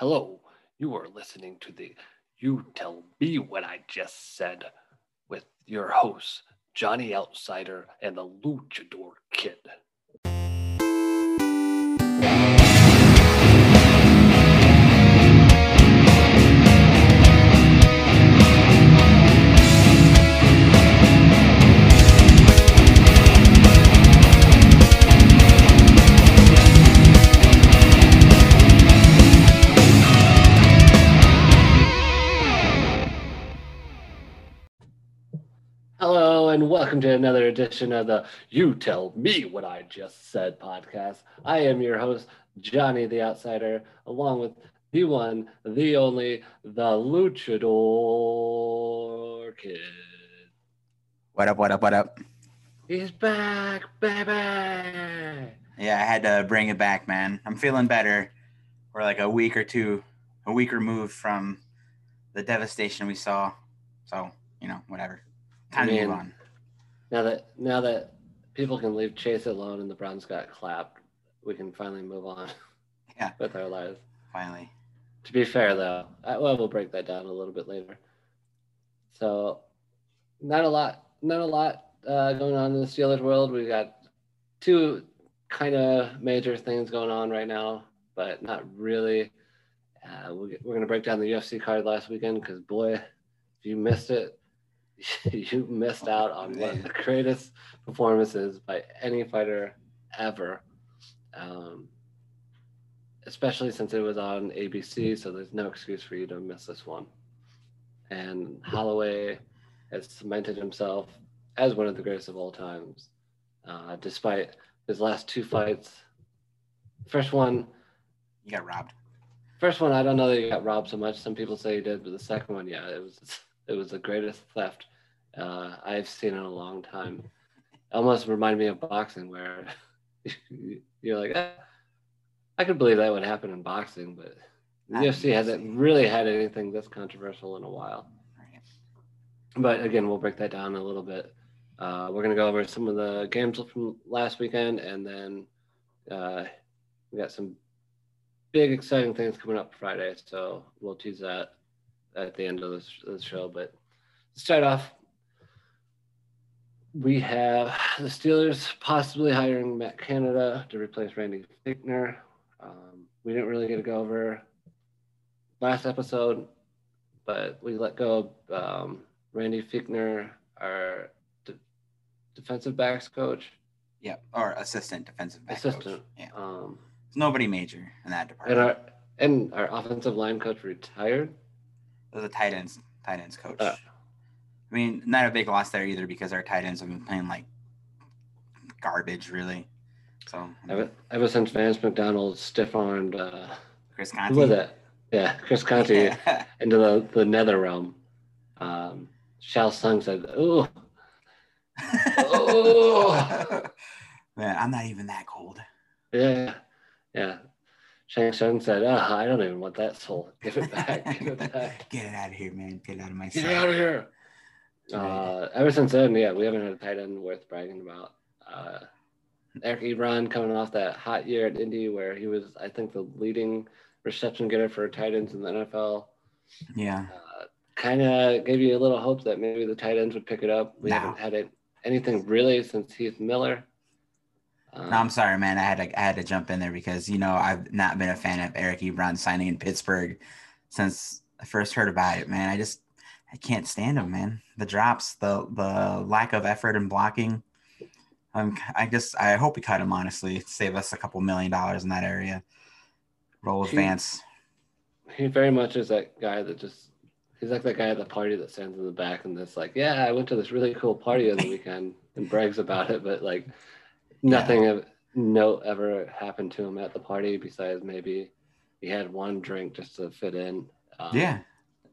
Hello, you are listening to the You Tell Me What I Just Said with your hosts, Johnny Outsider and the Luchador Kid. And welcome to another edition of the You Tell Me What I Just Said podcast. I am your host, Johnny the Outsider, along with the one, the only, the Luchador Kid. What up, what up, what up? He's back, baby. Yeah, I had to bring it back, man. I'm feeling better. We're like a week or two, a week removed from the devastation we saw. So, you know, whatever. Time to move on. Now that now that people can leave Chase alone and the Browns got clapped, we can finally move on Yeah. with our lives. Finally. To be fair, though, I, well, we'll break that down a little bit later. So, not a lot, not a lot uh, going on in the Steelers world. We got two kind of major things going on right now, but not really. Uh, we, we're going to break down the UFC card last weekend because, boy, if you missed it, you missed out on one of the greatest performances by any fighter ever. Um, especially since it was on ABC, so there's no excuse for you to miss this one. And Holloway has cemented himself as one of the greatest of all times, uh, despite his last two fights. First one, You got robbed. first one, I don't know that he got robbed so much. Some people say he did, but the second one, yeah, it was it was the greatest theft uh, I've seen in a long time. Almost reminded me of boxing, where you're like, eh, I could believe that would happen in boxing, but the Not UFC hasn't really had anything this controversial in a while. Right. But again, we'll break that down a little bit. Uh, we're going to go over some of the games from last weekend, and then uh, we got some big, exciting things coming up Friday. So we'll tease that at the end of this, this show. But start off, we have the Steelers possibly hiring Matt Canada to replace Randy Fichtner. Um, we didn't really get to go over last episode, but we let go of um, Randy Fichtner, our de- defensive backs coach, Yeah. Or assistant defensive back coach. assistant, Yeah. um, There's nobody major in that department. and our and our offensive line coach retired. There's a tight ends, tight ends coach. Uh. I mean, not a big loss there either because our tight ends have been playing like garbage, really. So Ever, ever since Vance McDonald stiff armed, uh, Chris who was that? Yeah, Chris Conte Yeah. into the, the nether realm. Um, Shang Tsung said, "Ooh, Oh. Man, I'm not even that cold. yeah, yeah." Shang Tsung said, oh, "I don't even want that soul. Give it back. Give it back. Get it out of here, man. Get it out of my Get sight. out of here." Uh, ever since then, yeah, we haven't had a tight end worth bragging about. Uh, Eric Ebron coming off that hot year at Indy where he was, I think, the leading reception getter for tight ends in the NFL. Yeah. Uh, kind of gave you a little hope that maybe the tight ends would pick it up. We No. haven't had it, anything really since Heath Miller. Um, No, I'm sorry, man. I had to I had to jump in there because you know I've not been a fan of Eric Ebron signing in Pittsburgh since I first heard about it, man. I just I can't stand him, man. The drops, the the lack of effort and blocking. Um, I just I hope we cut him honestly, save us a couple million dollars in that area. Roll with He- Vance. he very much is that guy that just he's like that guy at the party that stands in the back and that's like, yeah, I went to this really cool party on the weekend and brags about it, but like nothing of note ever happened to him at the party besides maybe he had one drink just to fit in. Um, Yeah.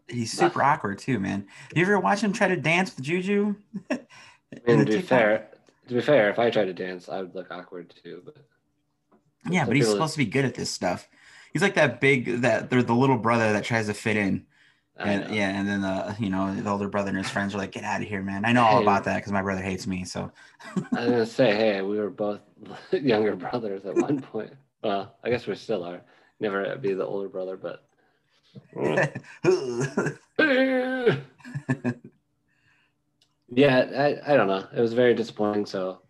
He's super awkward too, man. You ever watch him try to dance with Juju? I mean, to be TikTok? fair, to be fair, if I tried to dance, I would look awkward too. But Yeah, but he's supposed to be good at this stuff. He's like that big that they're the little brother that tries to fit in. And yeah, and then the you know the older brother and his friends are like, "Get out of here, man!" I know all Hey. about that because my brother hates me. So I was gonna say, hey, we were both younger brothers at one point. Well, I guess we still are. Never be the older brother, but yeah, I, I don't know. It was very disappointing. So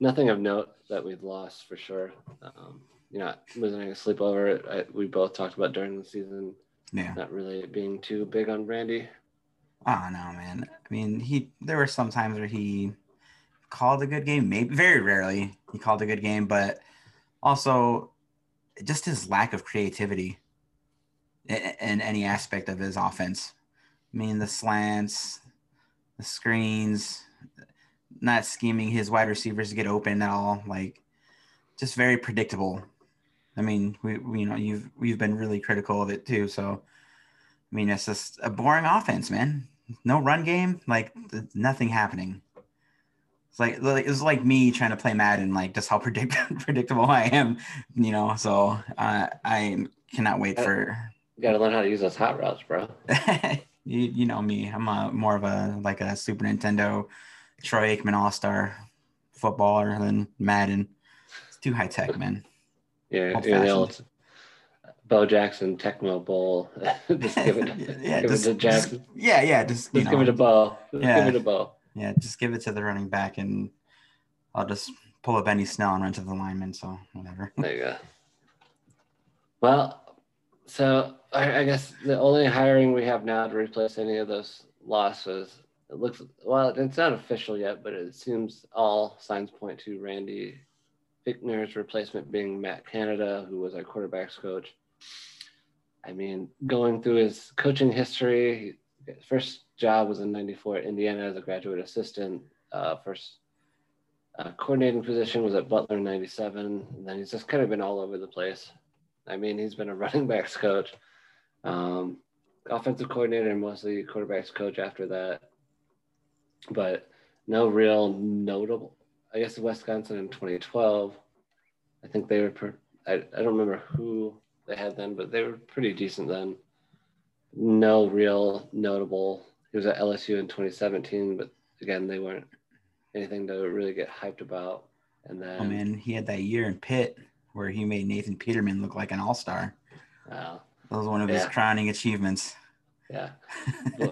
nothing of note that we've lost for sure. Um, you know, losing a sleepover, I, we both talked about during the season. Yeah. Not really being too big on Randy. Oh no, man. I mean, he there were some times where he called a good game. Maybe very rarely he called a good game, but also just his lack of creativity in, any aspect of his offense. I mean, the slants, the screens, not scheming his wide receivers to get open at all. Like, just very predictable. I mean, we, we you know you've we've been really critical of it too. So, I mean, it's just a boring offense, man. No run game, like nothing happening. It's like it was like me trying to play Madden, like just how predict- predictable I am, you know. So uh, I cannot wait for. You gotta learn how to use those hot routes, bro. you, you know me. I'm a, more of a like a Super Nintendo Troy Aikman All Star footballer than Madden. It's too high tech, man. Yeah, yeah the old Bo Jackson Tecmo Bowl. just give it, yeah, give just, it to Jackson. Just, yeah, yeah, just, just know, give it to Bo. Just yeah. give it to. Yeah, just give it to the running back, and I'll just pull up Benny Snell and run to the lineman. So whatever. There you go. Well, so I, I guess the only hiring we have now to replace any of those losses it looks well it's not official yet but it seems all signs point to randy fichtner's replacement being matt canada who was our quarterbacks coach. I mean going through his coaching history his first job was in 94 at indiana as a graduate assistant. Uh, first uh, coordinating position was at butler in 97 and then he's just kind of been all over the place. I mean he's been a running backs coach um, offensive coordinator and mostly quarterbacks coach after that but no real notable. I guess Wisconsin in 2012, I think they were. Per, I, I don't remember who they had then, but they were pretty decent then. No real notable. He was at LSU in 2017, but again, they weren't anything to really get hyped about. And then, oh man, he had that year in Pitt where he made Nathan Peterman look like an all star. Wow. That was one of Yeah. his crowning achievements. Yeah.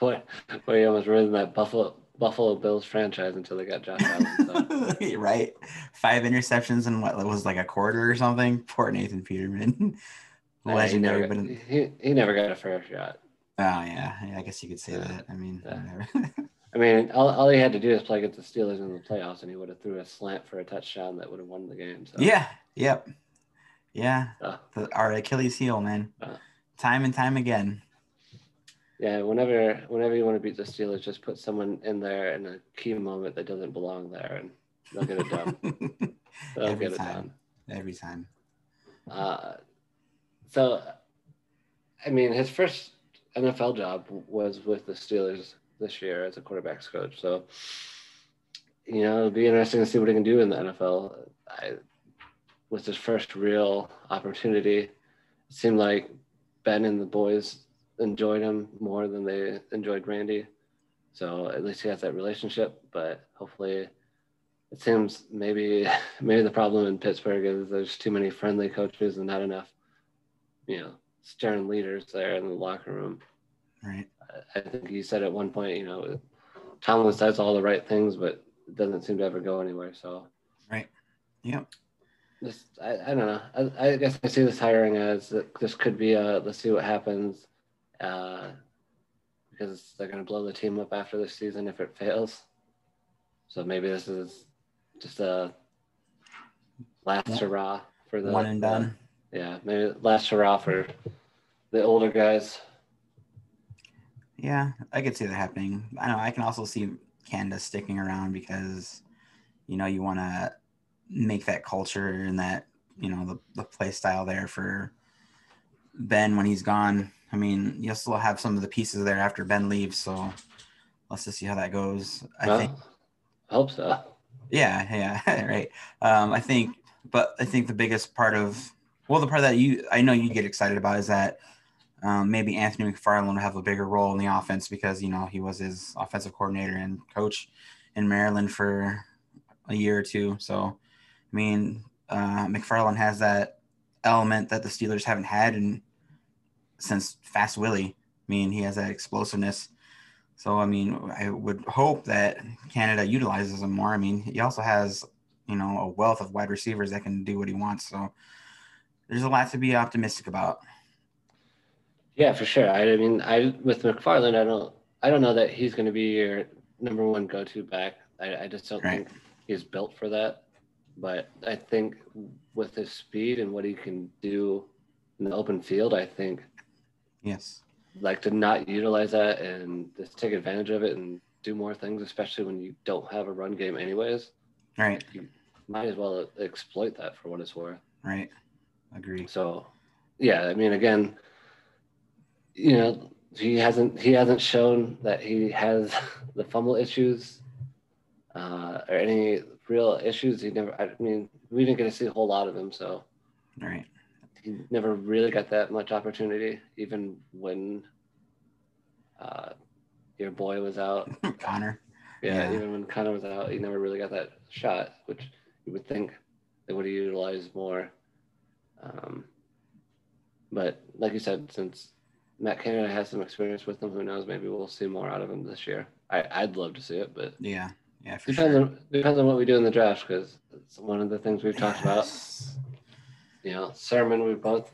boy, boy, he almost ruined that Buffalo Buffalo Bills franchise until they got Josh Allen. So. right? Five interceptions in what was like a quarter or something. Poor Nathan Peterman. He, Legendary, never, but got- he, he never got a fair shot. oh yeah, yeah, I guess you could say Yeah. that. I mean, Yeah. I mean, all, all he had to do is play against the Steelers in the playoffs, and he would have threw a slant for a touchdown that would have won the game. So yeah, yep, yeah. uh, The, our Achilles heel, man. Uh. Time and time again. yeah. Whenever whenever you want to beat the Steelers, just put someone in there in a key moment that doesn't belong there, and they'll get it done. They'll Every get it time. done. Every time. Uh, so, I mean, his first NFL job was with the Steelers this year as a quarterbacks coach. So, you know, it'll be interesting to see what he can do in the NFL. I, was his first real opportunity. It seemed like Ben and the boys enjoyed him more than they enjoyed Randy. So at least he has that relationship, but hopefully it seems maybe maybe the problem in Pittsburgh is there's too many friendly coaches and not enough, you know, stern leaders there in the locker room. Right. I- think he said at one point, you know, Tomlin says all the right things, but it doesn't seem to ever go anywhere. So Right. Yep. This, I, I don't know. I, I guess I see this hiring as this could be a let's see what happens, uh, because they're going to blow the team up after this season if it fails. So maybe this is just a last hurrah for the One and done. yeah, maybe last hurrah for the older guys. Yeah, I could see that happening. I know I can also see Canada sticking around because, you know, you want to make that culture and that, you know, the, the play style there for Ben when he's gone. I mean, you'll still have some of the pieces there after Ben leaves. So let's just see how that goes. I Well, think, I hope so. yeah, yeah, right. Um, I think, but I think the biggest part of, well, the part that you, I know you get excited about is that um, maybe Anthony McFarland will have a bigger role in the offense because you know he was his offensive coordinator and coach in Maryland for a year or two. So, I mean, uh, McFarland has that element that the Steelers haven't had in since Fast Willie. I mean, he has that explosiveness. So I mean, I would hope that Canada utilizes him more. I mean, he also has you know a wealth of wide receivers that can do what he wants. So there's a lot to be optimistic about. Yeah, for sure. I, I mean, I with McFarland, I don't, I don't know that he's going to be your number one go-to back. I, I just don't Right. think he's built for that. But I think with his speed and what he can do in the open field, I think Yes. like to not utilize that and just take advantage of it and do more things, especially when you don't have a run game anyways. Right. You Might as well exploit that for what it's worth. Right. Agree. So, yeah, I mean, again, you know, he hasn't he hasn't shown that he has the fumble issues uh, or any real issues. He never. I mean, we didn't get to see a whole lot of him, so Right. he never really got that much opportunity, even when uh, your boy was out. Conner. Yeah, Yeah. even when Conner was out, he never really got that shot, which you would think they would have utilized more. Um, but like you said, since Matt Canada has some experience with him, who knows? Maybe we'll see more out of him this year. I, I'd love to see it, but Yeah. Yeah. For depends sure. on depends on what we do in the draft because it's one of the things we've talked about. You know, Sermon, we both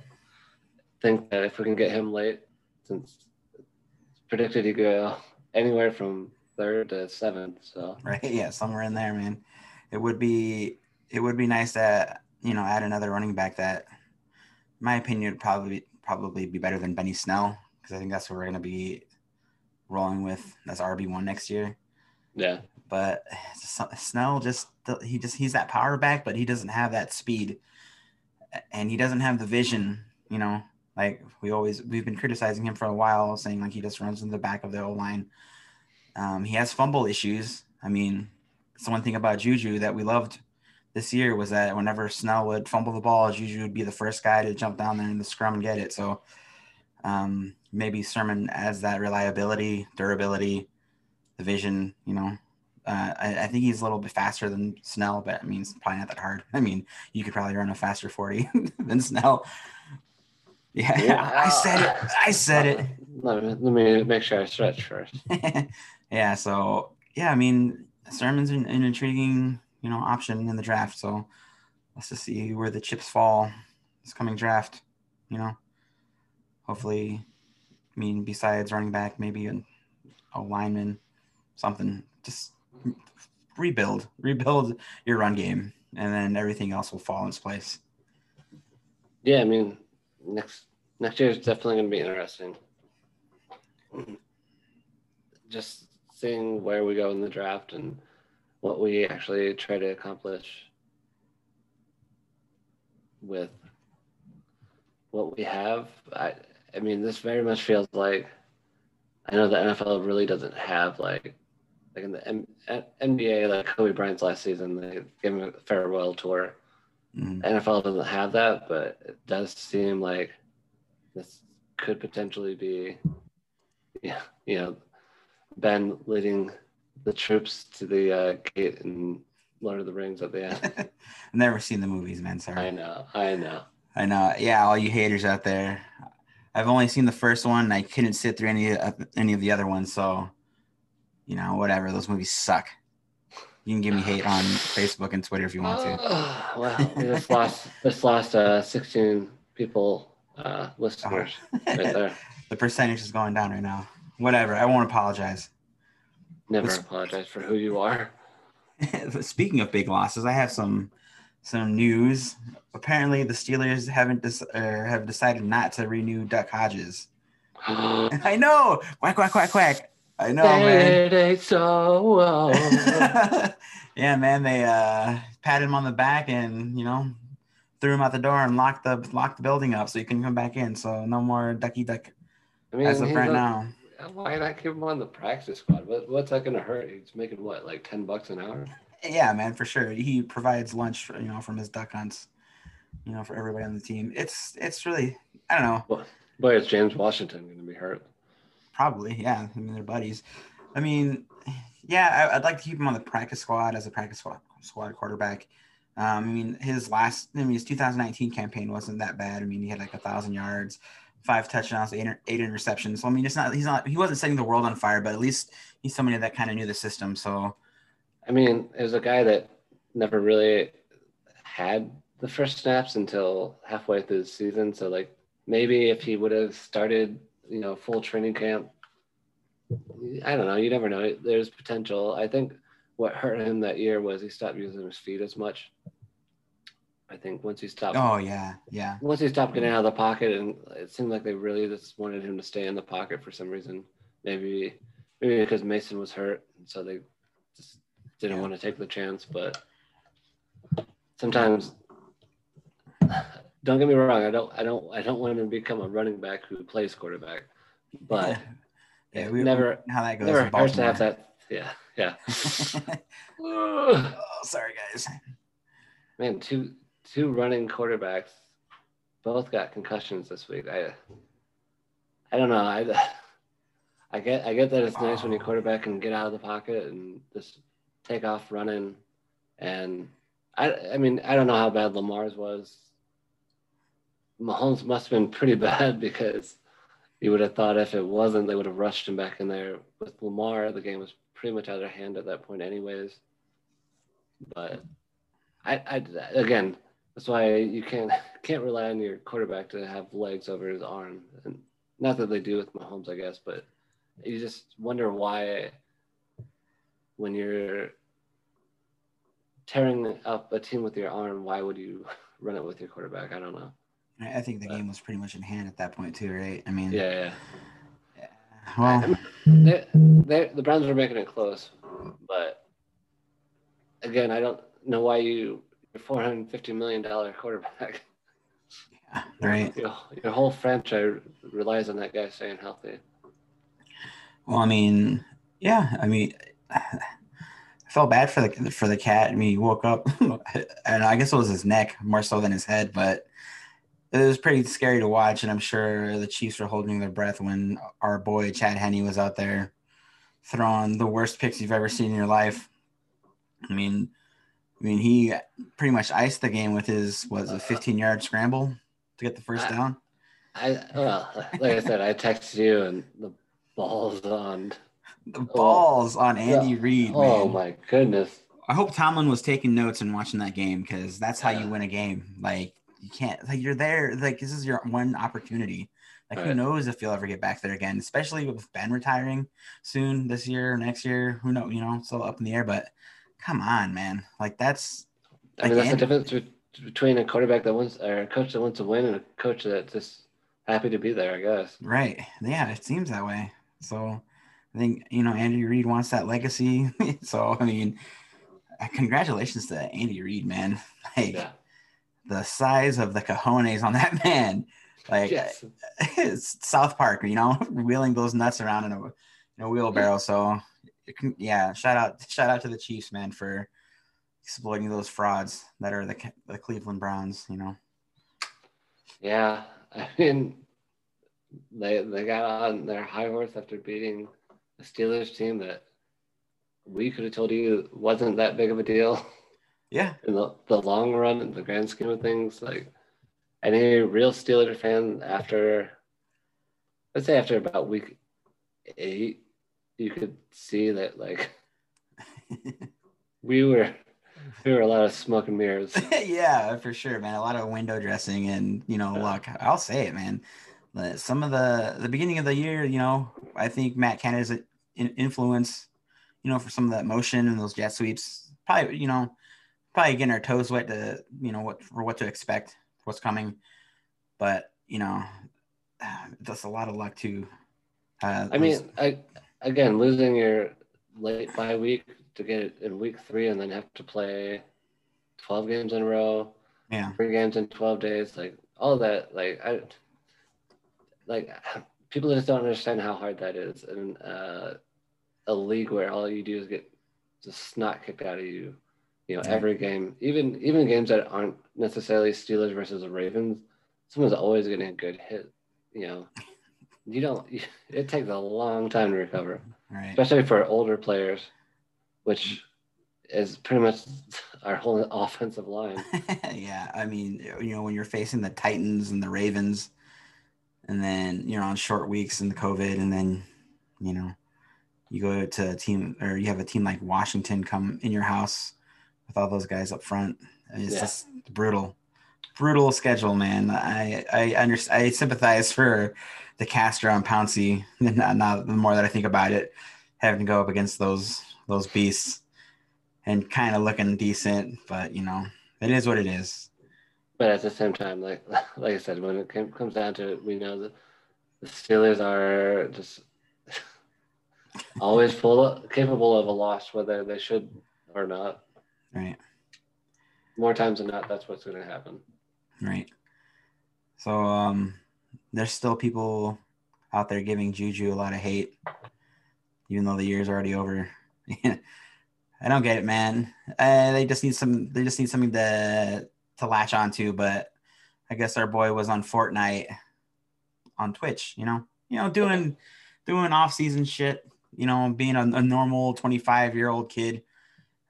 think that if we can get him late, since it's predicted he go anywhere from third to seventh, so. Right. Yeah. Somewhere in there, man. It would be. It would be nice to you know add another running back that, in my opinion, would probably probably be better than Benny Snell because I think that's what we're gonna be rolling with as RB one next year. Yeah. But Snell just he just he's that power back, but he doesn't have that speed, and he doesn't have the vision. You know, like we always we've been criticizing him for a while, saying like he just runs in the back of the O line. Um, he has fumble issues. I mean, it's one thing about Juju that we loved this year was that whenever Snell would fumble the ball, Juju would be the first guy to jump down there in the scrum and get it. So um, maybe Sermon adds that reliability, durability, the vision. You know, uh, I, I think he's a little bit faster than Snell, but I mean, it's probably not that hard. I mean, you could probably run a faster 40 than Snell. Yeah, I said it. I said it. Let me, let me make sure I stretch first. yeah, so yeah, I mean, Sermon's an, an intriguing, you know, option in the draft. So let's just see where the chips fall this coming draft. You know, hopefully, I mean, besides running back, maybe an, a lineman, something. Just rebuild, rebuild your run game, and then everything else will fall into place. Yeah, I mean, next next year is definitely going to be interesting. Just seeing where we go in the draft and what we actually try to accomplish with what we have. I I mean, this very much feels like I know the NFL really doesn't have like like in the M- NBA, like Kobe Bryant's last season, they gave him a farewell tour. Mhm. NFL doesn't have that, but it does seem like this could potentially be, yeah, you know, Ben leading the troops to the uh, gate in Lord of the Rings at the end. I've never seen the movies, man. Sorry. I know, I know. I know. Yeah, all you haters out there. I've only seen the first one. I couldn't sit through any of any of the other ones. So, you know, whatever. Those movies suck. You can give me hate on Facebook and Twitter if you want to. Oh, well, we just lost this lost uh, 16 people uh, listeners right there. the percentage is going down right now. Whatever. I won't apologize. Never Let's- apologize for who you are. Speaking of big losses, I have some some news. Apparently, the Steelers haven't dis- or have decided not to renew Duck Hodges. I know. Quack quack quack quack. I know, man. It ain't so. oh. yeah, man. They uh, patted him on the back and you know threw him out the door and locked the locked the building up so you can come back in. So no more ducky duck I mean, as of right a- now. Why not keep him on the practice squad? What, what's that gonna hurt? He's making what, like ten bucks an hour? Yeah, man, for sure. He provides lunch, you know, from his duck hunts, you know, for everybody on the team. It's it's really I don't know. Boy, is James Washington gonna be hurt? Probably, yeah. I mean, they're buddies. I mean, yeah, I, I'd like to keep him on the practice squad as a practice squad, squad quarterback. Um, I mean, his last, I mean, his 2019 campaign wasn't that bad. I mean, he had like a thousand yards, five touchdowns, eight, eight interceptions. So I mean, it's not he's not he wasn't setting the world on fire, but at least he's somebody that kind of knew the system. So, I mean, it was a guy that never really had the first snaps until halfway through the season. So like maybe if he would have started, you know, full training camp, I don't know. You never know. There's potential. I think what hurt him that year was he stopped using his feet as much. I think once he stopped. Oh yeah, yeah. Once he stopped getting out of the pocket, and it seemed like they really just wanted him to stay in the pocket for some reason. Maybe, maybe because Mason was hurt, and so they just didn't yeah. want to take the chance. But sometimes, don't get me wrong. I don't, I don't, I don't want to become a running back who plays quarterback. But yeah, yeah we never how that goes. Never hurts to have that. Yeah, yeah. oh, sorry, guys. Man, two two running quarterbacks both got concussions this week. I I don't know. I I get I get that it's nice when your quarterback can get out of the pocket and just take off running. And I I mean I don't know how bad Lamar's was. Mahomes must have been pretty bad because you would have thought if it wasn't, they would have rushed him back in there. With Lamar, the game was pretty much out of their hand at that point, anyways. But I, I again, that's why you can't can't rely on your quarterback to have legs over his arm, and not that they do with Mahomes, I guess, but you just wonder why when you're tearing up a team with your arm, why would you run it with your quarterback? I don't know. I think the but, game was pretty much in hand at that point too, right? I mean, yeah, yeah. yeah. Well, they, they, the Browns were making it close, but again, I don't know why you your four hundred fifty million dollar quarterback. Yeah, right. Your, your whole franchise relies on that guy staying healthy. Well, I mean, yeah, I mean, I felt bad for the for the cat. I mean, he woke up, and I guess it was his neck more so than his head, but it was pretty scary to watch. And I'm sure the Chiefs were holding their breath when our boy Chad Henne was out there throwing the worst picks you've ever seen in your life. I mean, I mean, he pretty much iced the game with his was a uh, 15 yard scramble to get the first I, down. I well, like I said, I texted you and the balls on the balls oh, on Andy yeah. Reid. Oh man. my goodness! I hope Tomlin was taking notes and watching that game because that's how yeah. you win a game. Like you can't like you're there. Like this is your one opportunity. Like right. who knows if you'll ever get back there again, especially with Ben retiring soon this year, next year. Who knows? You know, still up in the air, but come on, man. Like that's. I mean, that's the difference between a quarterback that wants or a coach that wants to win and a coach that's just happy to be there. I guess. Right. Yeah, it seems that way. So, I think you know Andy Reid wants that legacy. so I mean, uh, congratulations to Andy Reid, man. Like yeah. The size of the cojones on that man. Like yes. it's South Park, you know, wheeling those nuts around in a, in a wheelbarrow. So yeah, shout out shout out to the Chiefs, man, for exploiting those frauds that are the the Cleveland Browns. You know. Yeah, I mean, they they got on their high horse after beating a Steelers team that we could have told you wasn't that big of a deal. Yeah. In the, the long run, in the grand scheme of things, like any real Steelers fan after, let's say after about week eight, you could see that like we were we were a lot of smoke and mirrors. yeah, for sure, man. A lot of window dressing and you know, luck. I'll say it, man. Uh, some of the the beginning of the year, you know, I think Matt Canada's influence, you know, for some of that motion and those jet sweeps, probably, you know, probably getting our toes wet to, you know, what for what to expect, what's coming. But you know, that's a lot of luck too. Uh, I mean, I again, losing your late bye week to get it in week three and then have to play 12 games in a row, yeah, three games in 12 days, like all that, like I, like people just don't understand how hard that is. And uh, a league where all you do is get just snot kicked out of you, you know, every game, even even games that aren't necessarily Steelers versus the Ravens, someone's always getting a good hit, you know you don't. It takes a long time to recover, right. especially for older players, which is pretty much our whole offensive line. yeah, I mean, you know, when you're facing the Titans and the Ravens, and then you're on short weeks in the COVID, and then you know you go to a team or you have a team like Washington come in your house with all those guys up front. It's Yeah. just brutal, brutal schedule, man. I I understand. I sympathize for DeCastro and Pouncey. Now, now the more that I think about it, having to go up against those those beasts and kind of looking decent, but you know it is what it is. But at the same time, like like I said, when it came, comes down to it, we know that the Steelers are just always full capable of a loss, whether they should or not. Right. More times than not, that's what's going to happen. Right. So um there's still people out there giving Juju a lot of hate, even though the year's already over. I don't get it, man. Uh, they just need some they just need something to to latch onto, but I guess our boy was on Fortnite on Twitch, you know, you know, doing doing off season shit, you know, being a, a normal 25 year old kid.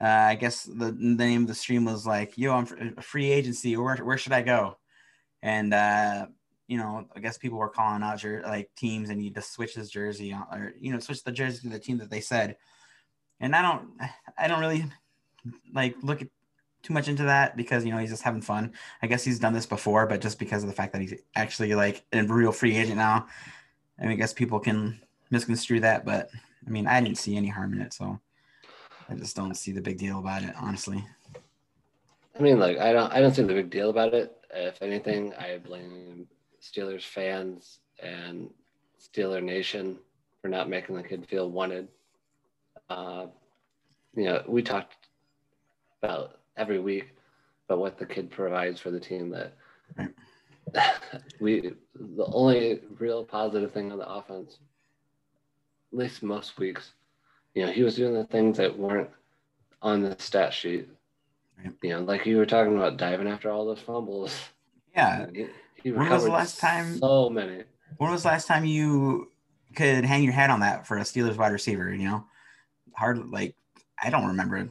Uh, I guess the, name of the stream was like, "Yo, I'm a free agency. Where where should I go?" And uh, you know, I guess people were calling out jer- like teams, and he just switch his jersey on, or you know, switch the jersey to the team that they said. And I don't, I don't really like look at too much into that because you know he's just having fun. I guess he's done this before, but just because of the fact that he's actually like a real free agent now, I mean, I guess people can misconstrue that. But I mean, I didn't see any harm in it, so I just don't see the big deal about it, honestly. I mean, like I don't I don't see the big deal about it. If anything, I blame Steelers fans and Steeler Nation for not making the kid feel wanted. Uh, you know, we talked about every week about what the kid provides for the team. That we the only real positive thing on the offense, at least most weeks, you know, he was doing the things that weren't on the stat sheet. Right. You know, like you were talking about diving after all those fumbles. Yeah. He, he When was the last time- So many. When was the last time you could hang your hat on that for a Steelers wide receiver? You know, hard like I don't remember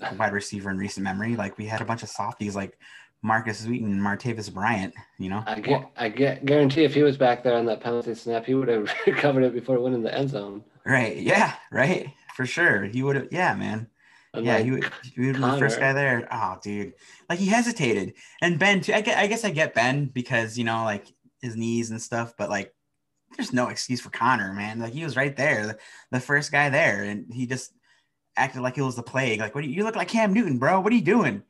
a wide receiver in recent memory. Like we had a bunch of softies like Marcus and Martavis Bryant. You know, I get, I get, guarantee if he was back there on that penalty snap, he would have recovered it before it went in the end zone. Right? Yeah, right. For sure, he would have. Yeah, man. Yeah, like, he would. He would be the first guy there. Oh, dude, like he hesitated, and Ben too. I get. I guess I get Ben because you know like his knees and stuff, but like. There's no excuse for Conner, man. Like he was right there, the, the first guy there, and he just acted like it was the plague. Like, what do you, you look like Cam Newton, bro? What are you doing?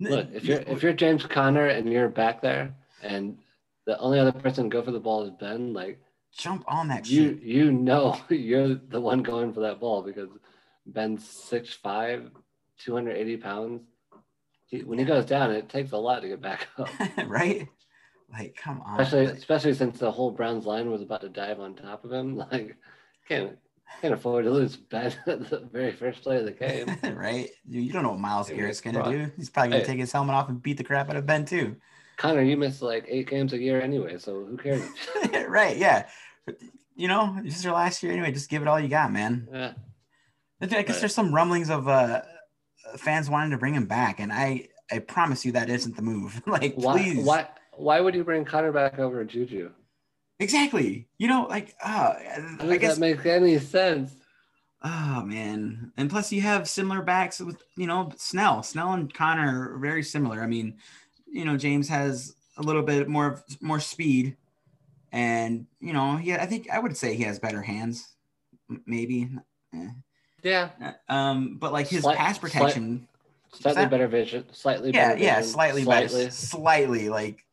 Look, if you're if you're James Conner and you're back there, and the only other person to go for the ball is Ben, like jump on that you shit. you know you're the one going for that ball because Ben's 6'5", 280 pounds. He, when he goes down, it takes a lot to get back up. right? Like, come on. especially especially since the whole Browns line was about to dive on top of him. Like, can't can't afford to lose Ben at the very first play of the game. right? You, you don't know what Myles Garrett's gonna do. He's probably gonna Hey. take his helmet off and beat the crap out of Ben too. Conner, you missed like eight games a year anyway, so who cares? right? Yeah. You know, this is your last year anyway. Just give it all you got, man. yeah, I guess Right. there's some rumblings of uh, fans wanting to bring him back, and I I promise you that isn't the move. like, why please, why why would you bring Conner back over Juju? exactly? You know, like, uh, I guess that makes any sense? Oh man. And plus you have similar backs with, you know, Snell. Snell and Conner are very similar. I mean, you know, James has a little bit more of more speed. And, you know, yeah, I think I would say he has better hands. Maybe. Eh. Yeah, Um, but like his Slight- pass slight- protection. slightly better vision, slightly Yeah, better yeah, vision, slightly, slightly. better. Slightly like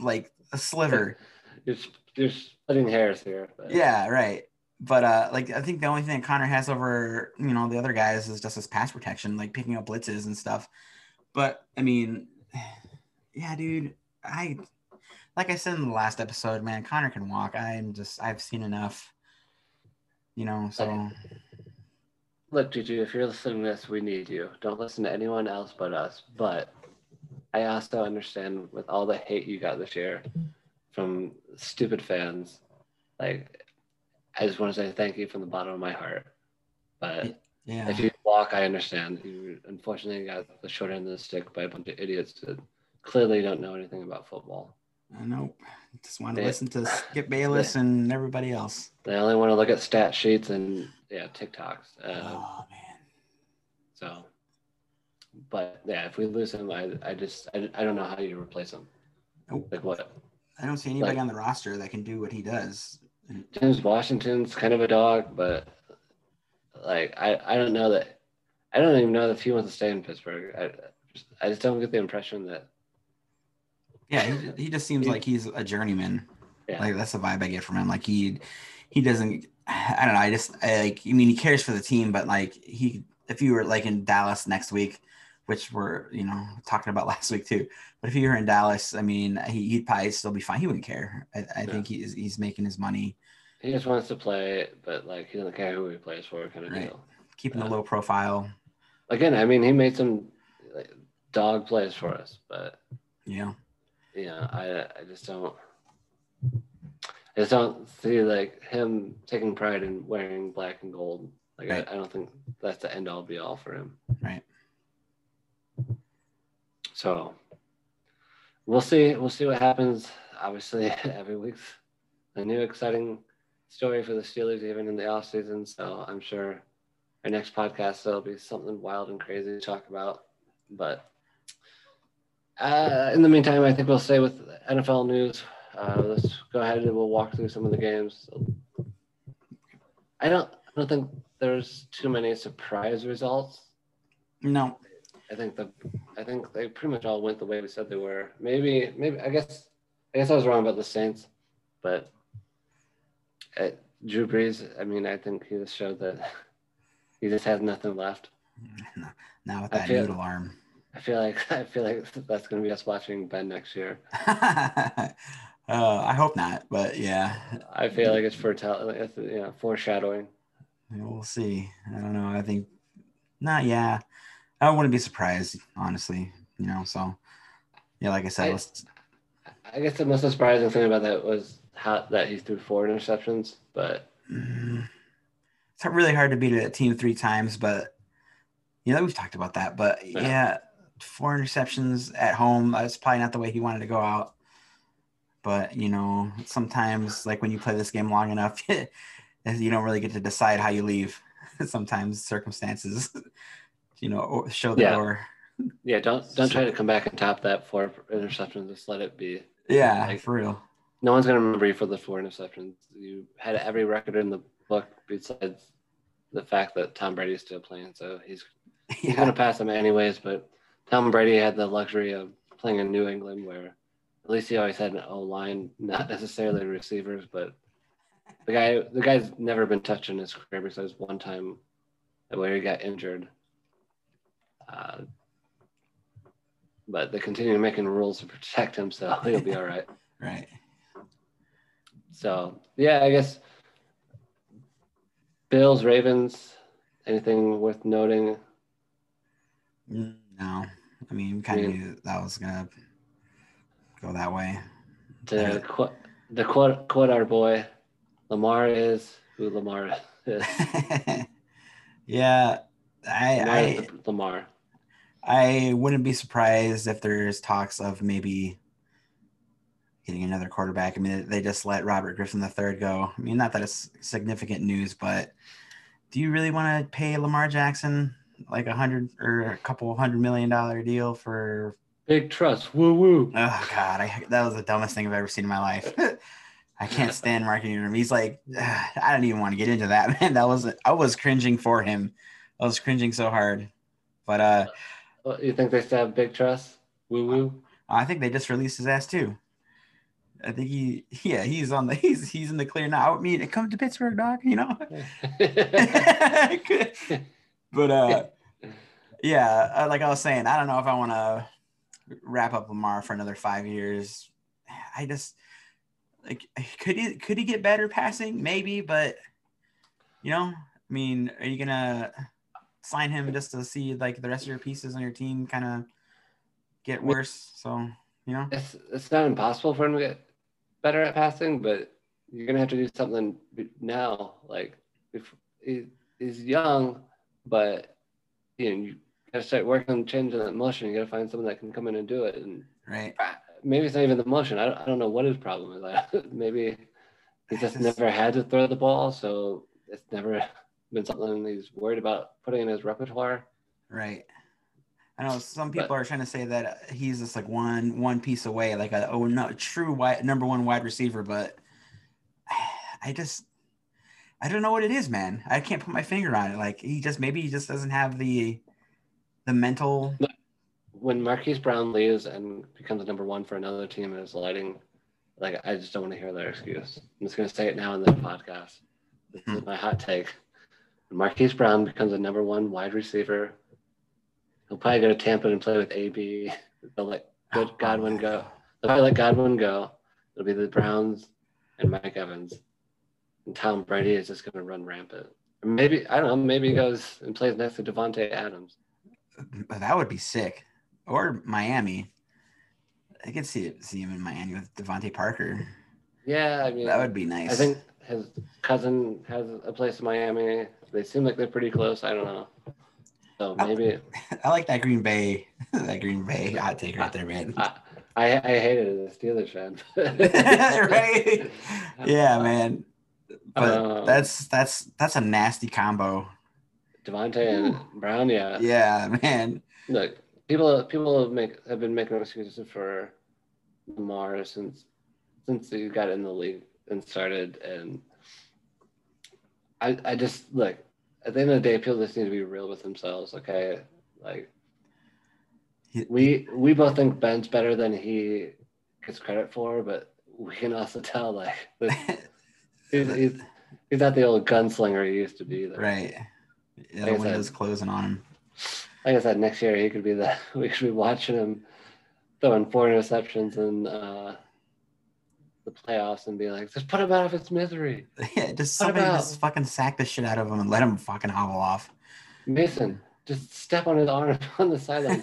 like a sliver. You're, you're splitting hairs here. but- Yeah, right. But uh, like I think the only thing that Conner has over you know the other guys is just his pass protection, like picking up blitzes and stuff. But I mean, yeah, dude, I like I said in the last episode, man, Conner can walk. I'm just I've seen enough, you know. So Look, Juju, if you're listening to this, we need you. Don't listen to anyone else but us. But I also understand with all the hate you got this year from stupid fans, like I just want to say thank you from the bottom of my heart. But yeah, if you walk, I understand. You unfortunately got the short end of the stick by a bunch of idiots that clearly don't know anything about football. Uh, nope. Just want to They- listen to Skip Bayless and everybody else. They only want to look at stat sheets and yeah, TikToks. Uh, oh man. So, but yeah, if we lose him, I, I just I, I don't know how you replace him. Nope. Like what? I don't see anybody Like- on the roster that can do what he does. James Washington's kind of a dog, but like I, I don't know that I don't even know if he wants to stay in Pittsburgh. I just, I just don't get the impression that Yeah, he, he just seems like he's a journeyman. Yeah. Like that's the vibe I get from him. Like he he doesn't I don't know, I just I, like I mean he cares for the team, but like he if you were like in Dallas next week, which we're, you know, talking about last week too. But if you were in Dallas, I mean, he, he'd probably still be fine. He wouldn't care. I, I Yeah. think he's he's making his money, he just wants to play, but like he doesn't care who he plays for, kind of Right. deal. keeping a Yeah. low profile. Again, I mean, he made some like, dog plays for us, but Yeah. You know, mm-hmm. I I just don't I just don't see like him taking pride in wearing black and gold. Like Right. I, I don't think that's the end all be all for him. Right. So we'll see. We'll see what happens. Obviously, every week's a new exciting story for the Steelers, even in the off season. So I'm sure our next podcast there'll be something wild and crazy to talk about. But uh, in the meantime, I think we'll stay with NFL news. Uh, let's go ahead and we'll walk through some of the games. I don't. I don't think there's too many surprise results. No. I think the I think they pretty much all went the way we said they were. Maybe maybe I guess I guess I was wrong about the Saints, but uh, Drew Brees. I mean, I think he just showed that he just has nothing left. Now with that feel- noodle arm. I feel like I feel like that's going to be us watching Ben next year. uh, I hope not, but yeah, I feel like it's foretell, it's, you know, foreshadowing. we'll see. I don't know. I think not. Yeah, I wouldn't be surprised, honestly. You know, so yeah, like I said, I- let's, I guess the most surprising thing about that was how that he threw four interceptions, but Mm, it's really hard to beat a team three times, but you know we've talked about that. But Yeah. yeah, four interceptions at home. That's probably not the way he wanted to go out. But you know, sometimes like when you play this game long enough, you don't really get to decide how you leave. Sometimes circumstances, you know, show the Yeah. door. yeah, don't don't try to come back and top that four interceptions. Just let it be. Yeah, Like- for real. No one's gonna remember you for the four interceptions. You had every record in the book besides the fact that Tom Brady's still playing, so he's he's Yeah, gonna pass them anyways. But Tom Brady had the luxury of playing in New England, where at least he always had an O line, not necessarily receivers, but the guy the guy's never been touched in his career besides one time where he got injured. Uh, but they continue making rules to protect him, so he'll be all right. right. So yeah, I guess Bills, Ravens, anything worth noting? Mm, No, I mean, kind of Yeah. knew that was gonna go that way. To quote the quote quote our boy, Lamar is who Lamar is. yeah, I, Lamar I Lamar. I wouldn't be surprised if there's talks of maybe getting another quarterback. I mean, they just let Robert Griffin III go. I mean, not that it's significant news, but do you really want to pay Lamar Jackson like a hundred or a couple hundred million dollar deal for? Big trust. Woo woo. Oh God, I, that was the dumbest thing I've ever seen in my life. I can't stand Mark Ingram. He's like, I don't even want to get into that, man. That was I was cringing for him. I was cringing so hard, but uh. Oh, You think they still have big trust? Woo woo. I think they just released his ass too. I think he, yeah, he's on the he's he's in the clear now. I mean, come to Pittsburgh, dog. You know. But uh, yeah, uh, like I was saying, I don't know if I want to wrap up Lamar for another five years. I just like could he could he get better passing? Maybe, but you know, I mean, are you gonna sign him just to see like the rest of your pieces on your team kind of get worse? So you know. it's it's not impossible for him to get better at passing, but you're gonna have to do something now. Like if he, he's young, but you know you gotta start working on changing that motion. You gotta find someone that can come in and do it. And Right. maybe it's not even the motion. I don't, I don't know what his problem is. Maybe he just Just- never had to throw the ball, so it's never been something he's worried about putting in his repertoire. Right. I know some people But- are trying to say that he's just like one one piece away, like a oh no true wide number one wide receiver, but I just I don't know what it is, man. I can't put my finger on it. Like he just maybe he just doesn't have the the mental When Marquise Brown leaves and becomes number one for another team and is lighting, like I just don't want to hear their excuse. I'm just gonna say it now in the podcast. This is hmm. my hot take. When Marquise Brown becomes a number one wide receiver, he'll probably go to Tampa and play with AB. They'll let good oh, Godwin go. They'll probably let Godwin go. It'll be the Browns and Mike Evans. And Tom Brady is just gonna run rampant. Maybe I don't know, maybe he goes and plays next to Davante Adams. that would be sick. Or Miami. I could see it see him in Miami with DeVante Parker. Yeah, I mean That would be nice. I think his cousin has a place in Miami. They seem like they're pretty close. I don't know. So maybe I like that Green Bay that Green Bay hot take right there, man. I, I, I hate it as a Steelers fan. right? Yeah, man. But Um, that's that's that's a nasty combo. Davante and Brown, yeah. Yeah, man. Look, people people have make have been making excuses for Lamar since since he got in the league and started, and I I just look at the end of the day, people just need to be real with themselves. Okay, like we we both think Ben's better than he gets credit for, but we can also tell like that he's, he's he's not the old gunslinger he used to be. Though. right. Yeah, Like the said- window's closing on him. Like I said, next year he could be the we should be watching him throwing four interceptions in uh, the playoffs and be like, just put him out of his misery. Yeah, just What somebody just fucking sack the shit out of him and let him fucking hobble off. Mason, just step on his arm on the sideline.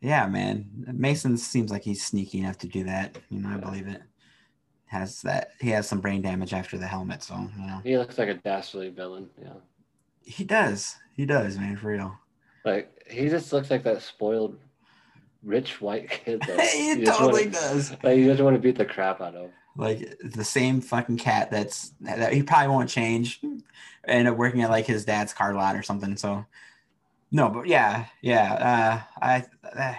Yeah, man. Mason seems like he's sneaky enough to do that. You know, I Yeah. believe it. Has that he has some brain damage after the helmet, so you know. he looks like a dastardly villain. Yeah. He does. He does, man, for real. Like he just looks like that spoiled rich white kid he totally wanna- does. Like you just want to beat the crap out of. Like the same fucking cat that's that he probably won't change. End up working at like his dad's car lot or something. So no, but yeah, yeah. Uh I uh,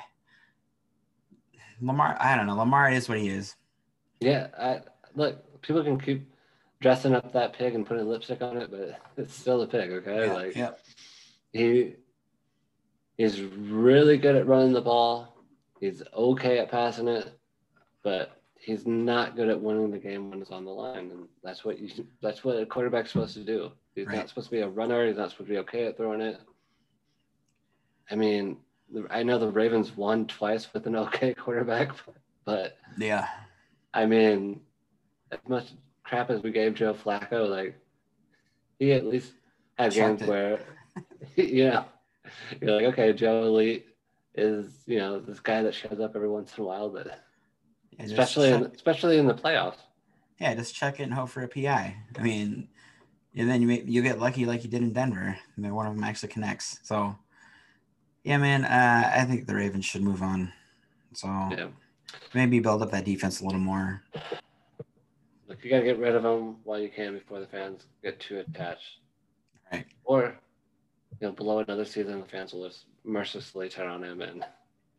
Lamar, I don't know. Lamar is what he is. Yeah, I look, people can keep dressing up that pig and putting lipstick on it, but it's still a pig, okay? Yeah, like yeah. he he's really good at running the ball. He's okay at passing it, but he's not good at winning the game when it's on the line. And that's what you that's what a quarterback's supposed to do. He's Right. not supposed to be a runner, he's not supposed to be okay at throwing it. I mean, I know the Ravens won twice with an okay quarterback, but Yeah. I mean, as much crap as we gave Joe Flacco, like he at least had Chucked games it. where, you know, you're like, okay, Joe Elite is, you know, this guy that shows up every once in a while, but Yeah, especially in, especially in the playoffs. yeah, just check it and hope for a PI. I mean, and then you may, you get lucky like you did in Denver. and then one of them actually connects. So, yeah, man, uh, I think the Ravens should move on. So Yeah, maybe build up that defense a little more. like you gotta get rid of them while you can before the fans get too attached, Right. or you know, below another season, the fans will just mercilessly turn on him and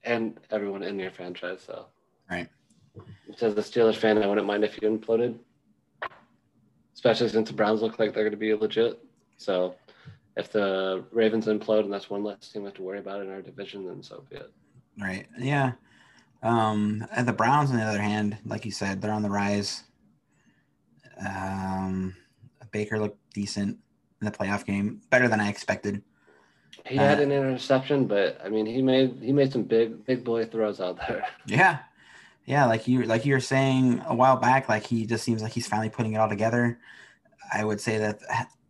and everyone in your franchise. So. Right. As a Steelers fan, I wouldn't mind if you imploded, especially since the Browns look like they're going to be legit. So, if the Ravens implode and that's one less team we have to worry about in our division, then so be it. Right. Yeah. Um, and the Browns, on the other hand, like you said, they're on the rise. Um, Baker looked decent in the playoff game, better than I expected. He had Uh, an interception, but I mean, he made he made some big big boy throws out there. Yeah. Yeah, like you like you were saying a while back, like he just seems like he's finally putting it all together. I would say that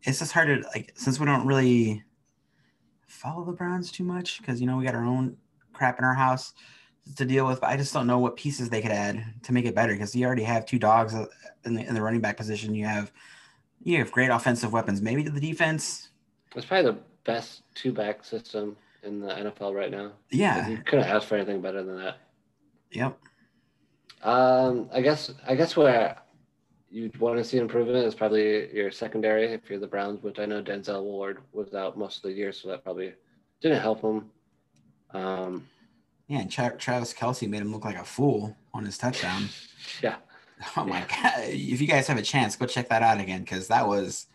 it's just hard to like since we don't really follow the Browns too much because you know we got our own crap in our house to deal with. But I just don't know what pieces they could add to make it better because you already have two dogs in the in the running back position. You have you have great offensive weapons. Maybe to the defense, It's probably the best two back system in the NFL right now. yeah, You couldn't ask for anything better than that. Yep. Um, I guess I guess where you'd want to see improvement is probably your secondary if you're the Browns, which I know Denzel Ward was out most of the year, so that probably didn't help him. Um, Yeah, and Tra- Travis Kelce made him look like a fool on his touchdown. yeah, Oh my god! If you guys have a chance, go check that out again because that was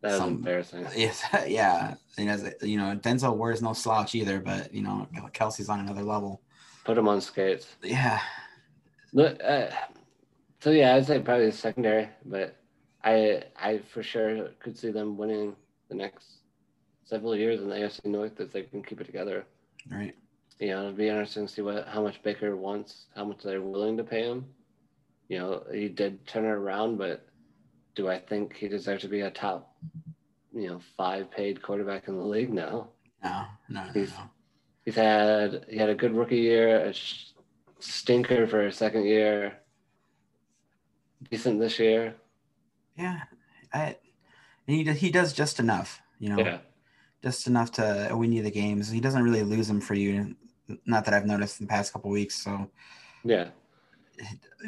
that was Some- embarrassing. yes, yeah. And as you know, Denzel Ward is no slouch either, but you know Kelce's on another level. Put him on skates. Yeah, Look, uh, so yeah, I'd say probably secondary, but I I for sure could see them winning the next several years in the AFC North if they can keep it together. right. You know, it'd be interesting to see what how much Baker wants, how much they're willing to pay him. You know, he did turn it around, but do I think he deserves to be a top, you know, five paid quarterback in the league? No. No, no, no, He's- no. He's had he had a good rookie year, a sh- stinker for a second year, decent this year. Yeah, I. And he he does just enough, you know, Yeah, just enough to win you the games. He doesn't really lose them for you. Not that I've noticed in the past couple weeks. So yeah.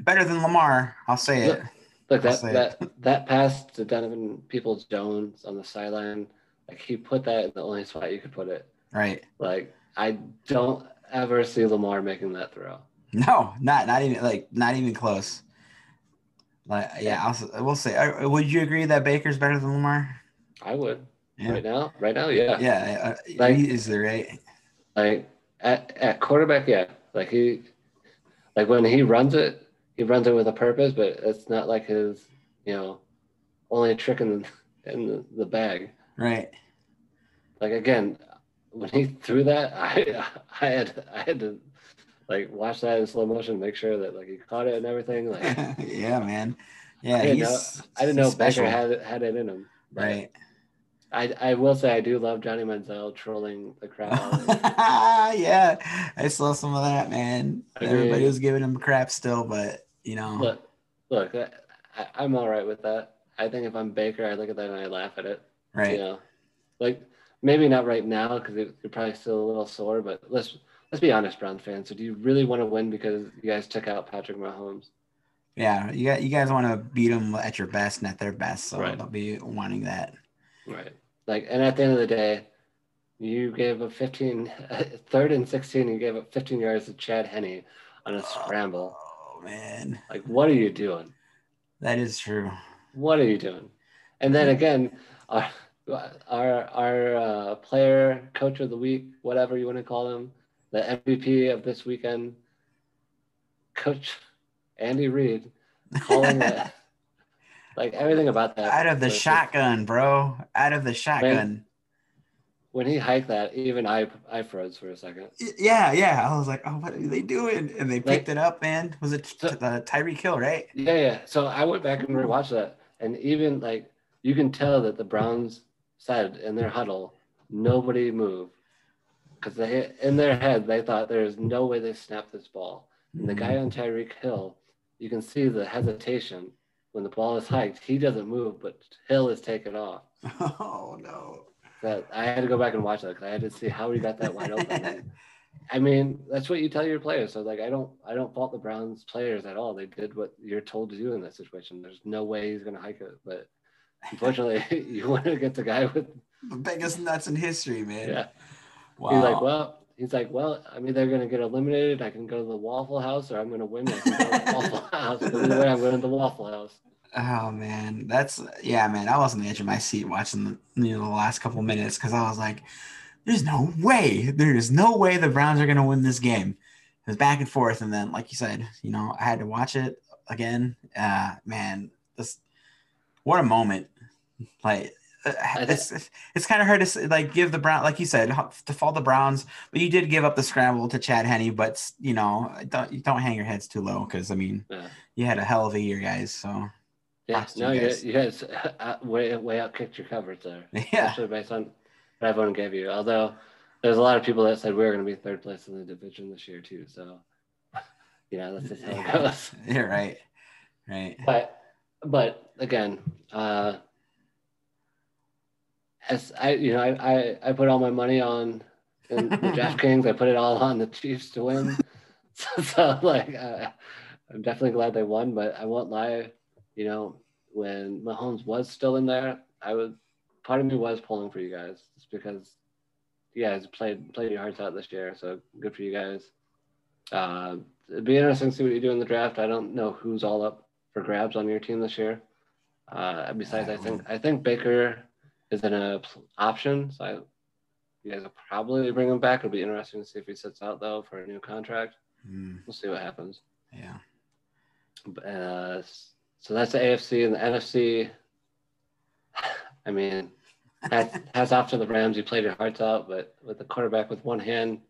better than Lamar, I'll say it. Look I'll that say that that pass to Donovan Peoples Jones on the sideline, like he put that in the only spot you could put it. Right. Like I don't ever see Lamar making that throw. No, not not even like not even close. Like yeah, I'll, we'll say. uh, Would you agree that Baker's better than Lamar? I would Yeah. right now. Right now, yeah. Yeah, Like- he is the right? Like at, at quarterback, yeah. Like he, like when he runs it, he runs it with a purpose, but it's not like his, you know, only trick in the in the, the bag. Right. Like again, when he threw that, I I had I had to like watch that in slow motion, make sure that like he caught it and everything. Like yeah, man. Yeah, I didn't know. I didn't know special. had it had it in him. Right. I I will say I do love Johnny Manziel trolling the crowd. yeah, I saw some of that, man. I Everybody was giving him crap still, but you know, look, look, I, I- I'm all right with that. I think if I'm Baker, I look at that and I laugh at it. right? You know, like maybe not right now because you're probably still a little sore. But let's let's be honest, Browns fans. So do you really want to win because you guys took out Patrick Mahomes? Yeah, you got you guys want to beat them at your best, not their best, so Right. they'll be wanting that. Right. Like, and at the end of the day, you gave a 15, third and 16, you gave up 15 yards to Chad Henne on a scramble. Oh man, Like, what are you doing? that is true. What are you doing? And then again, our our, our uh, player, coach of the week, whatever you want to call him, the MVP of this weekend, Coach Andy Reid, calling it like everything about that. Out of the just- shotgun, bro. Out of the shotgun. When he hiked that, even I I froze for a second. Yeah, yeah. I was like, oh, what are they doing? And they picked it up, man. Was it So- uh, Tyreek Hill, right? Yeah, yeah. So I went back and rewatched that, and even like you can tell that the Browns said in their huddle, nobody move, because they in their head they thought there's no way they snap this ball. And the guy on Tyreek Hill, you can see the hesitation when the ball is hiked. He doesn't move, but Hill is taken off. Oh no. That I had to go back and watch that because I had to see how he got that wide open. I mean, that's what you tell your players. So like, I don't, I don't fault the Browns players at all. They did what you're told to do in that situation. There's no way he's gonna hike it, but unfortunately, you want to get the guy with the biggest nuts in history, man. yeah. Wow. He's like, well, he's like, well, I'm either gonna get eliminated. I can go to the Waffle House, or I'm gonna win. I can go to the Waffle House. But either way, I'm going to the Waffle House. Oh man, that's yeah, man. I was on the edge of my seat watching the you know the last couple minutes because I was like, "There's no way, there is no way the Browns are gonna win this game." It was back and forth, and then like you said, you know, I had to watch it again. Uh, man, this what a moment! Like uh, it's it's kind of hard to like give the Brown like you said to fall the Browns, but you did give up the scramble to Chad Henne. But you know, don't you don't hang your heads too low because I mean, Yeah, you had a hell of a year, guys. So yeah. No, you you guys. guys, you guys uh, way way out kicked your coverage there. yeah. especially based on what everyone gave you. Although there's a lot of people that said we were going to be third place in the division this year too. So, you know, that's just how it goes. You're right. Right. But, but again, uh, as I, you know, I, I, I put all my money on in the DraftKings. I put it all on the Chiefs to win. so, so like, uh, I'm definitely glad they won, but I won't lie. You know, when Mahomes was still in there, I was part of me was pulling for you guys just because you guys played played your hearts out this year. So good for you guys. Uh, it'd be interesting to see what you do in the draft. I don't know who's all up for grabs on your team this year. Uh, besides, I think I think Baker is an option, so I, you guys will probably bring him back. It'll be interesting to see if he sits out though for a new contract. Mm, We'll see what happens. yeah. Uh, so that's the AFC and the NFC. I mean, hats, hats off to the Rams. You played your hearts out, but with the quarterback with one hand,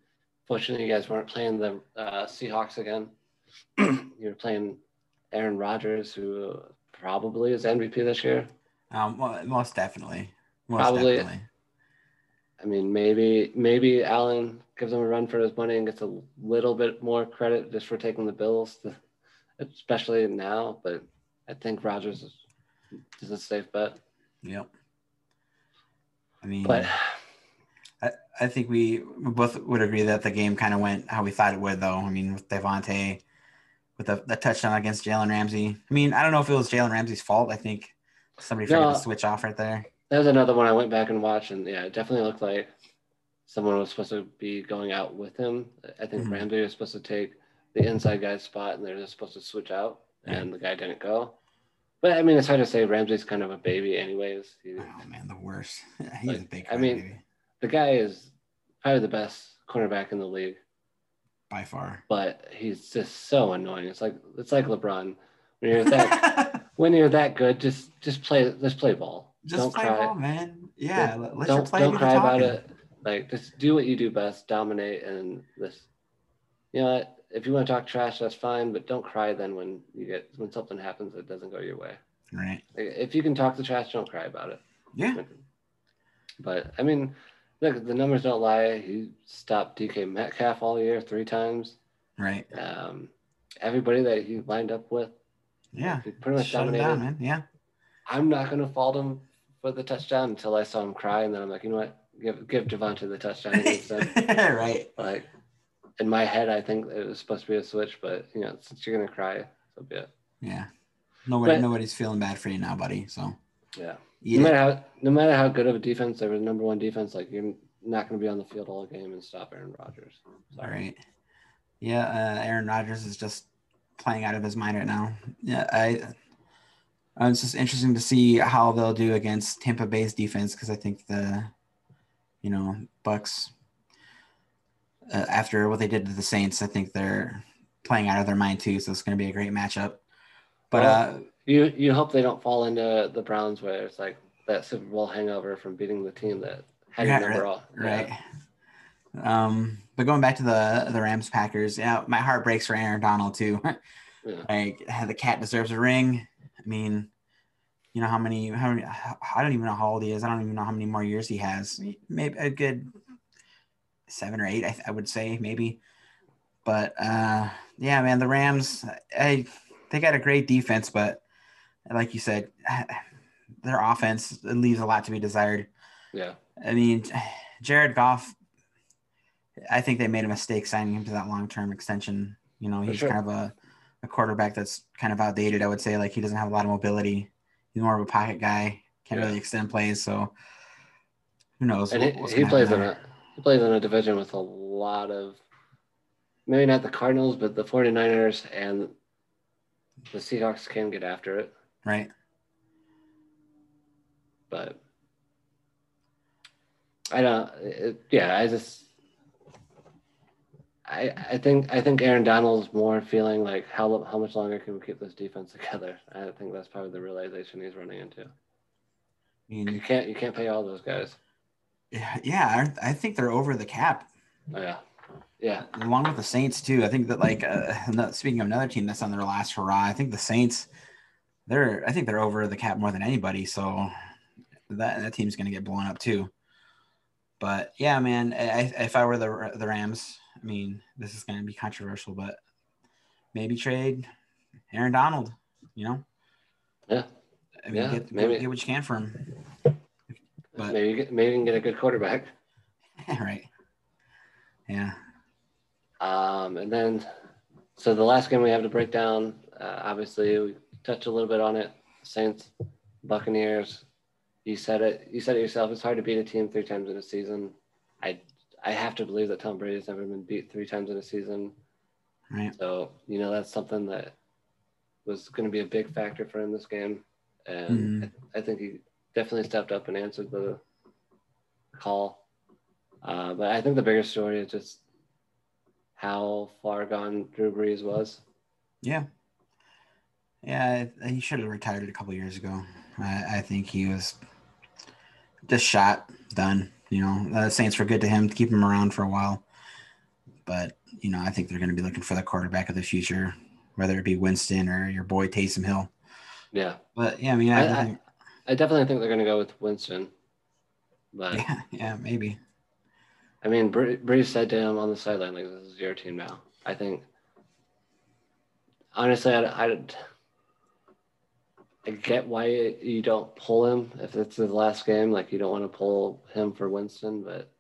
fortunately, you guys weren't playing the uh, Seahawks again. you were playing Aaron Rodgers, who probably is MVP this year. Um, most definitely. Most Probably- definitely. I mean, maybe maybe Allen gives him a run for his money and gets a little bit more credit just for taking the Bills, especially now. But I think Rodgers is, is a safe bet. Yep. I mean, But I I think we both would agree that the game kind of went how we thought it would, though. I mean, with Davante, with the, the touchdown against Jalen Ramsey. I mean, I don't know if it was Jalen Ramsey's fault. I think somebody forgot No. to switch off right there. That was another one I went back and watched, and yeah, it definitely looked like someone was supposed to be going out with him. I think Mhm. Ramsey was supposed to take the inside guy's spot, and they're just supposed to switch out, and the guy didn't go. But I mean, it's hard to say. Ramsey's kind of a baby, anyways. He, Oh man, the worst. He's a Like, big. I mean- crybaby, the guy is probably the best cornerback in the league, by far. but he's just so annoying. It's like it's like LeBron. When you're that when you're that good, just just play just play ball. Just don't play cry. ball, man. Yeah, let, let your don't play don't cry about it. Like just do what you do best, dominate, and this. You know, what? If you want to talk trash, that's fine, but don't cry then when you get when something happens that doesn't go your way. Right. If you can talk the trash, don't cry about it. Yeah. But I mean, look, the numbers don't lie. He stopped DK Metcalf all year three times. Right. Um, everybody that he lined up with, Yeah. he pretty much Shut dominated. down, man. Yeah. I'm not going to fault him for the touchdown until I saw him cry, and then I'm like, you know what? Give give Javante the touchdown right. like in my head, I think it was supposed to be a switch, but you know, since you're gonna cry, so be it. Yeah. Nobody, But- nobody's feeling bad for you now, buddy. So Yeah. eat no matter how no matter how good of a defense, they were the number one defense. Like you're not gonna be on the field all game and stop Aaron Rodgers. All Sorry. right. Yeah, uh, Aaron Rodgers is just playing out of his mind right now. Yeah, I. uh, It's just interesting to see how they'll do against Tampa Bay's defense because I think the, you know, Bucks. Uh, after what they did to the Saints, I think they're playing out of their mind too. So it's going to be a great matchup. But Well, uh, You you hope they don't fall into the Browns where it's like that Super Bowl hangover from beating the team that had Yeah, number all. Right. Um, but going back to the the Rams Packers, yeah, my heart breaks for Aaron Donald too. Yeah. like the cat deserves a ring. I mean, you know how many how many I don't even know how old he is. I don't even know how many more years he has. Maybe a good seven or eight, I, I would say maybe. But uh, yeah, man, the Rams, I they got a great defense, but like you said, their offense leaves a lot to be desired. Yeah. I mean, Jared Goff, I think they made a mistake signing him to that long term extension. You know, he's sure. kind of a, a quarterback that's kind of outdated, I would say. Like, he doesn't have a lot of mobility. He's more of a pocket guy, can't Yeah. really extend plays. So, who knows? And what- he, he plays in a he plays in a division with a lot of maybe not the Cardinals, but the 49ers and the Seahawks can get after it. right? But I don't it, yeah, I just I I think I think Aaron Donald's more feeling like how how much longer can we keep this defense together? I think that's probably the realization he's running into. I You can't you can't pay all those guys. Yeah, I think they're over the cap, Oh, yeah. Yeah. along with the Saints, too. I think that, like, uh, speaking of another team that's on their last hurrah, I think the Saints, they're, I think they're over the cap more than anybody. So, that that team's going to get blown up too. But yeah, man, I, if I were the the Rams, I mean, this is going to be controversial, but maybe trade Aaron Donald. You know, Yeah. I mean, Yeah, get, maybe. get what you can for him. But- maybe you maybe you can get a good quarterback. right? Yeah, Um, and then so the last game we have to break down, uh, obviously we touched a little bit on it. Saints, Buccaneers. You said it. You said it yourself. It's hard to beat a team three times in a season. I I have to believe that Tom Brady has never been beat three times in a season. Right. So you know that's something that was going to be a big factor for him this game, and Mhm. I, I think he definitely stepped up and answered the call. Uh, but I think the bigger story is just how far gone Drew Brees was. Yeah. Yeah, he should have retired a couple years ago. I, I think he was just shot, done. You know, the Saints were good to him to keep him around for a while. But, you know, I think they're going to be looking for the quarterback of the future, whether it be Winston or your boy Taysom Hill. Yeah, But, yeah, I mean, I, I- I- think, I definitely think they're going to go with Winston. But yeah, yeah, maybe. I mean, Bree said to him on the sideline, like, this is your team now. I think, honestly, I, I, I get why you don't pull him if it's his last game. Like, you don't want to pull him for Winston, but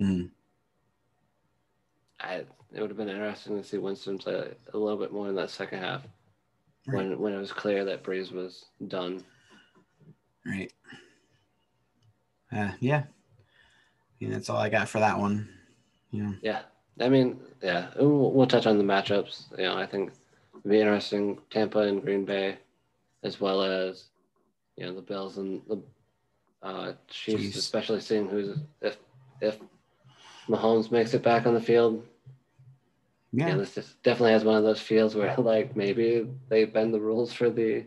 Mm, I, it would have been interesting to see Winston play a little bit more in that second half Right. when, when it was clear that Brees was done. Right. Uh, yeah. I mean, that's all I got for that one. You know, Yeah. I mean, yeah, we'll, we'll touch on the matchups. You know, I think it'd be interesting Tampa and Green Bay, as well as, you know, the Bills and the uh, Chiefs, Chiefs. especially seeing who's if if Mahomes makes it back on the field. Yeah, yeah. this just definitely has one of those fields where like maybe they bend the rules for the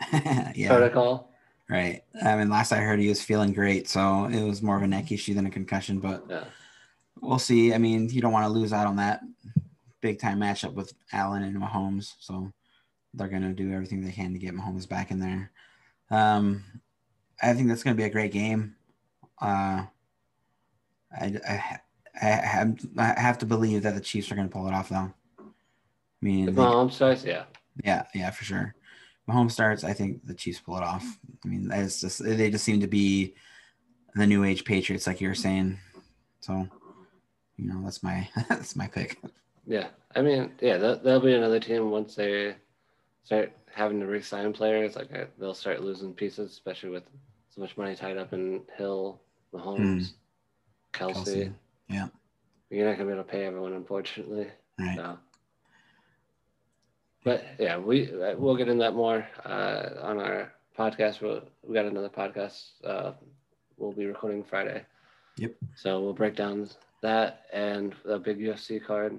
yeah. protocol. Right. I mean, last I heard, he was feeling great, so it was more of a neck issue than a concussion. But Yeah. we'll see. I mean, you don't want to lose out on that big time matchup with Allen and Mahomes, so they're gonna do everything they can to get Mahomes back in there. Um, I think that's gonna be a great game. Uh, I, I, I, have, I have to believe that the Chiefs are gonna pull it off, though. I mean, If they- Mahomes yeah. yeah, yeah, for sure. Mahomes starts. I think the Chiefs pull it off. I mean, it's just they just seem to be the new age Patriots, like you were saying. So, you know, that's my that's my pick. Yeah, I mean, yeah, that, that'll be another team once they start having to re-sign players. Like uh, they'll start losing pieces, especially with so much money tied up in Hill, Mahomes, Kelce. Kelce, yeah. You're not gonna be able to pay everyone, unfortunately. Right. So. But yeah, we uh, we'll get into that more uh, on our podcast. We'll, we got another podcast. Uh, we'll be recording Friday. Yep. So we'll break down that and the big UFC card.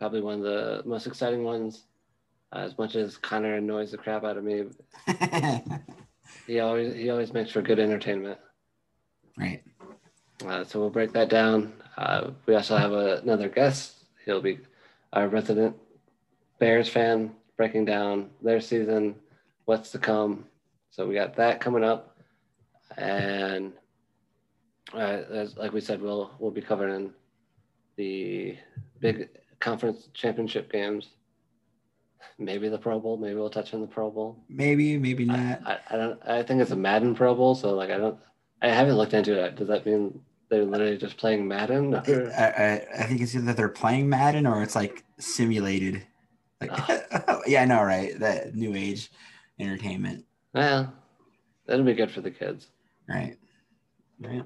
Probably one of the most exciting ones. Uh, as much as Conor annoys the crap out of me, he always he always makes for good entertainment. right. Uh, so we'll break that down. Uh, we also have a, another guest. He'll be our resident Bears fan, breaking down their season, what's to come. So we got that coming up, and uh, as, like we said, we'll we'll be covering the big conference championship games. Maybe the Pro Bowl. Maybe we'll touch on the Pro Bowl. Maybe, maybe not. I, I don't. I think it's a Madden Pro Bowl. So like, I don't. I haven't looked into it. Does that mean they're literally just playing Madden? I, I, I think it's either they're playing Madden or it's like simulated. Like, Oh. yeah, I know, right? That new age entertainment, Well, that'll be good for the kids. right? Right.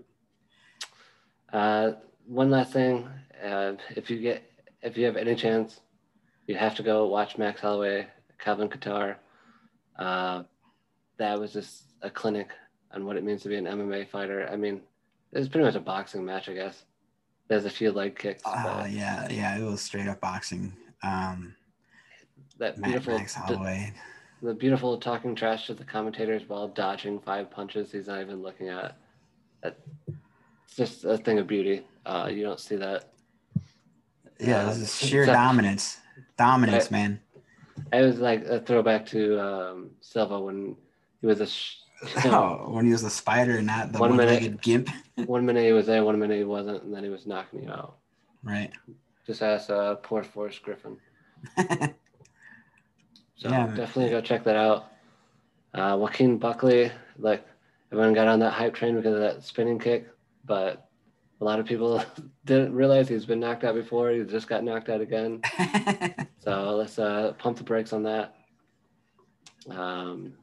Uh, one last thing, uh, if you get if you have any chance, you have to go watch Max Holloway, Calvin Kattar. Uh, that was just a clinic on what it means to be an MMA fighter. I mean, it was pretty much a boxing match, I guess. There's a few leg kicks, Uh, but yeah, yeah, it was straight up boxing. Um, that beautiful, Max Holloway. the beautiful talking trash to the commentators while dodging five punches he's not even looking at. That, it's just a thing of beauty. Uh, you don't see that Yeah, Uh, this is sheer dominance. Dominance, Right. man. It was like a throwback to um, Silva when he was a sh- you know, Oh, when he was a spider and not the One minute. gimp. one minute he was there, one minute he wasn't, and then he was knocking you out. Right. Just ask uh, poor Forrest Griffin. So Yeah. definitely go check that out. Uh, Joaquin Buckley, like everyone got on that hype train because of that spinning kick, but A lot of people didn't realize he's been knocked out before. He just got knocked out again. so let's uh, pump the brakes on that. Um,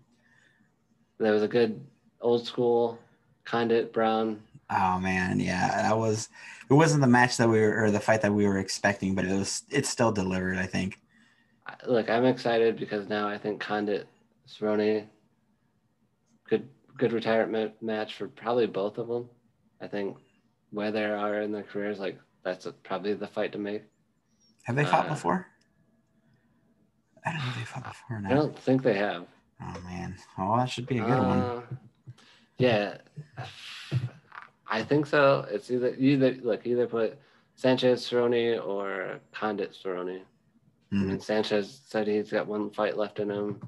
there was a good old school Condit Brown. Oh man, yeah, that was. It wasn't the match that we were or the fight that we were expecting, but it was. It's still delivered. I think. Look, I'm excited because now I think Condit Cerrone. Good, good retirement match for probably both of them. I think where they are in their careers, like that's a, probably the fight to make. Have they fought uh, before? I don't know if they fought before. Now. I don't think they have. Oh man, oh that should be a good uh, one. Yeah, I think so. It's either either look either put Sanchez Cerrone or Condit Cerrone. Mm-hmm. Mean, Sanchez said he's got one fight left in him.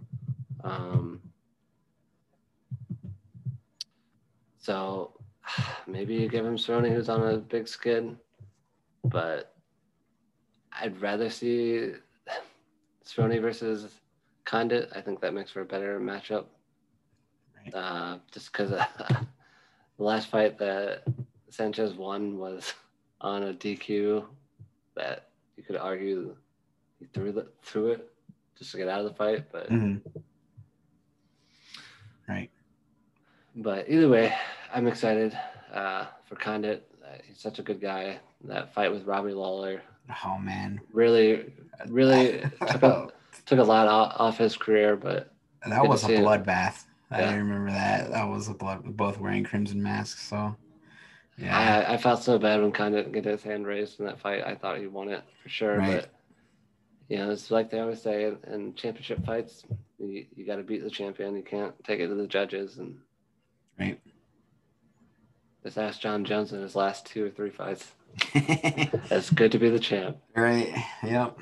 Um, so maybe you give him Cerrone, who's on a big skid, but I'd rather see Cerrone versus Condit. I think that makes for a better matchup. Right. Uh, just because uh, the last fight that Sanchez won was on a DQ that you could argue he threw the, threw it just to get out of the fight, but mm-hmm. right. But either way, I'm excited uh, for Condit. Uh, he's such a good guy. That fight with Robbie Lawler. Oh man, really, really took a, took a lot off his career, but that was a bloodbath. I yeah. remember that. That was a blood. Both wearing crimson masks. So yeah, I, I felt so bad when Condit get his hand raised in that fight. I thought he won it for sure, right. but you know, it's like they always say in championship fights, you, you got to beat the champion. You can't take it to the judges. And right. Just ask Jon Jones in his last two or three fights. it's good to be the champ. Right. Yep.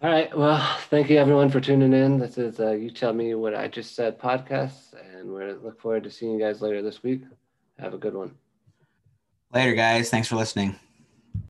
All right. Well, thank you everyone for tuning in. This is uh, You Tell Me What I Just Said podcast, and we look forward to seeing you guys later this week. Have a good one. Later, guys. Thanks for listening.